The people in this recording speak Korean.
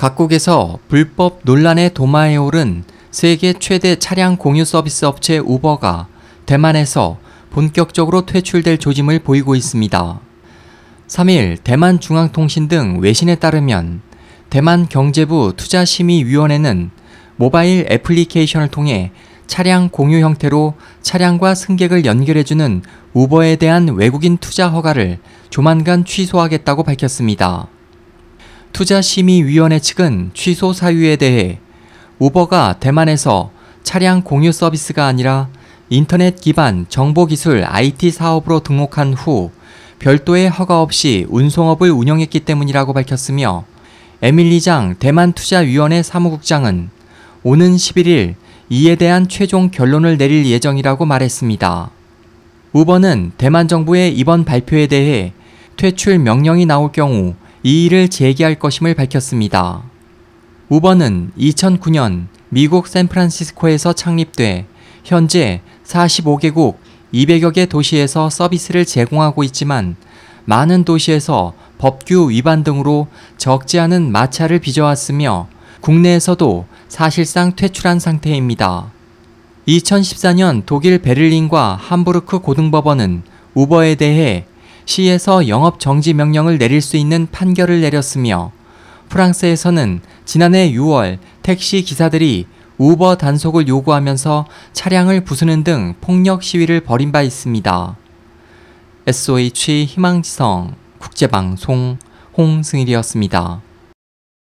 각국에서 불법 논란의 도마에 오른 세계 최대 차량 공유 서비스 업체 우버가 대만에서 본격적으로 퇴출될 조짐을 보이고 있습니다. 3일 대만 중앙통신 등 외신에 따르면 대만 경제부 투자심의위원회는 모바일 애플리케이션을 통해 차량 공유 형태로 차량과 승객을 연결해주는 우버에 대한 외국인 투자 허가를 조만간 취소하겠다고 밝혔습니다. 투자심의위원회 측은 취소 사유에 대해 우버가 대만에서 차량 공유 서비스가 아니라 인터넷 기반 정보기술 IT 사업으로 등록한 후 별도의 허가 없이 운송업을 운영했기 때문이라고 밝혔으며 에밀리장 대만투자위원회 사무국장은 오는 11일 이에 대한 최종 결론을 내릴 예정이라고 말했습니다. 우버는 대만 정부의 이번 발표에 대해 퇴출 명령이 나올 경우 이의를 제기할 것임을 밝혔습니다. 우버는 2009년 미국 샌프란시스코에서 창립돼 현재 45개국 200여 개 도시에서 서비스를 제공하고 있지만 많은 도시에서 법규 위반 등으로 적지 않은 마찰을 빚어왔으며 국내에서도 사실상 퇴출한 상태입니다. 2014년 독일 베를린과 함부르크 고등법원은 우버에 대해 시에서 영업 정지 명령을 내릴 수 있는 판결을 내렸으며 프랑스에서는 지난해 6월 택시 기사들이 우버 단속을 요구하면서 차량을 부수는 등 폭력 시위를 벌인 바 있습니다. SOH 희망지성 국제방송 홍승일이었습니다.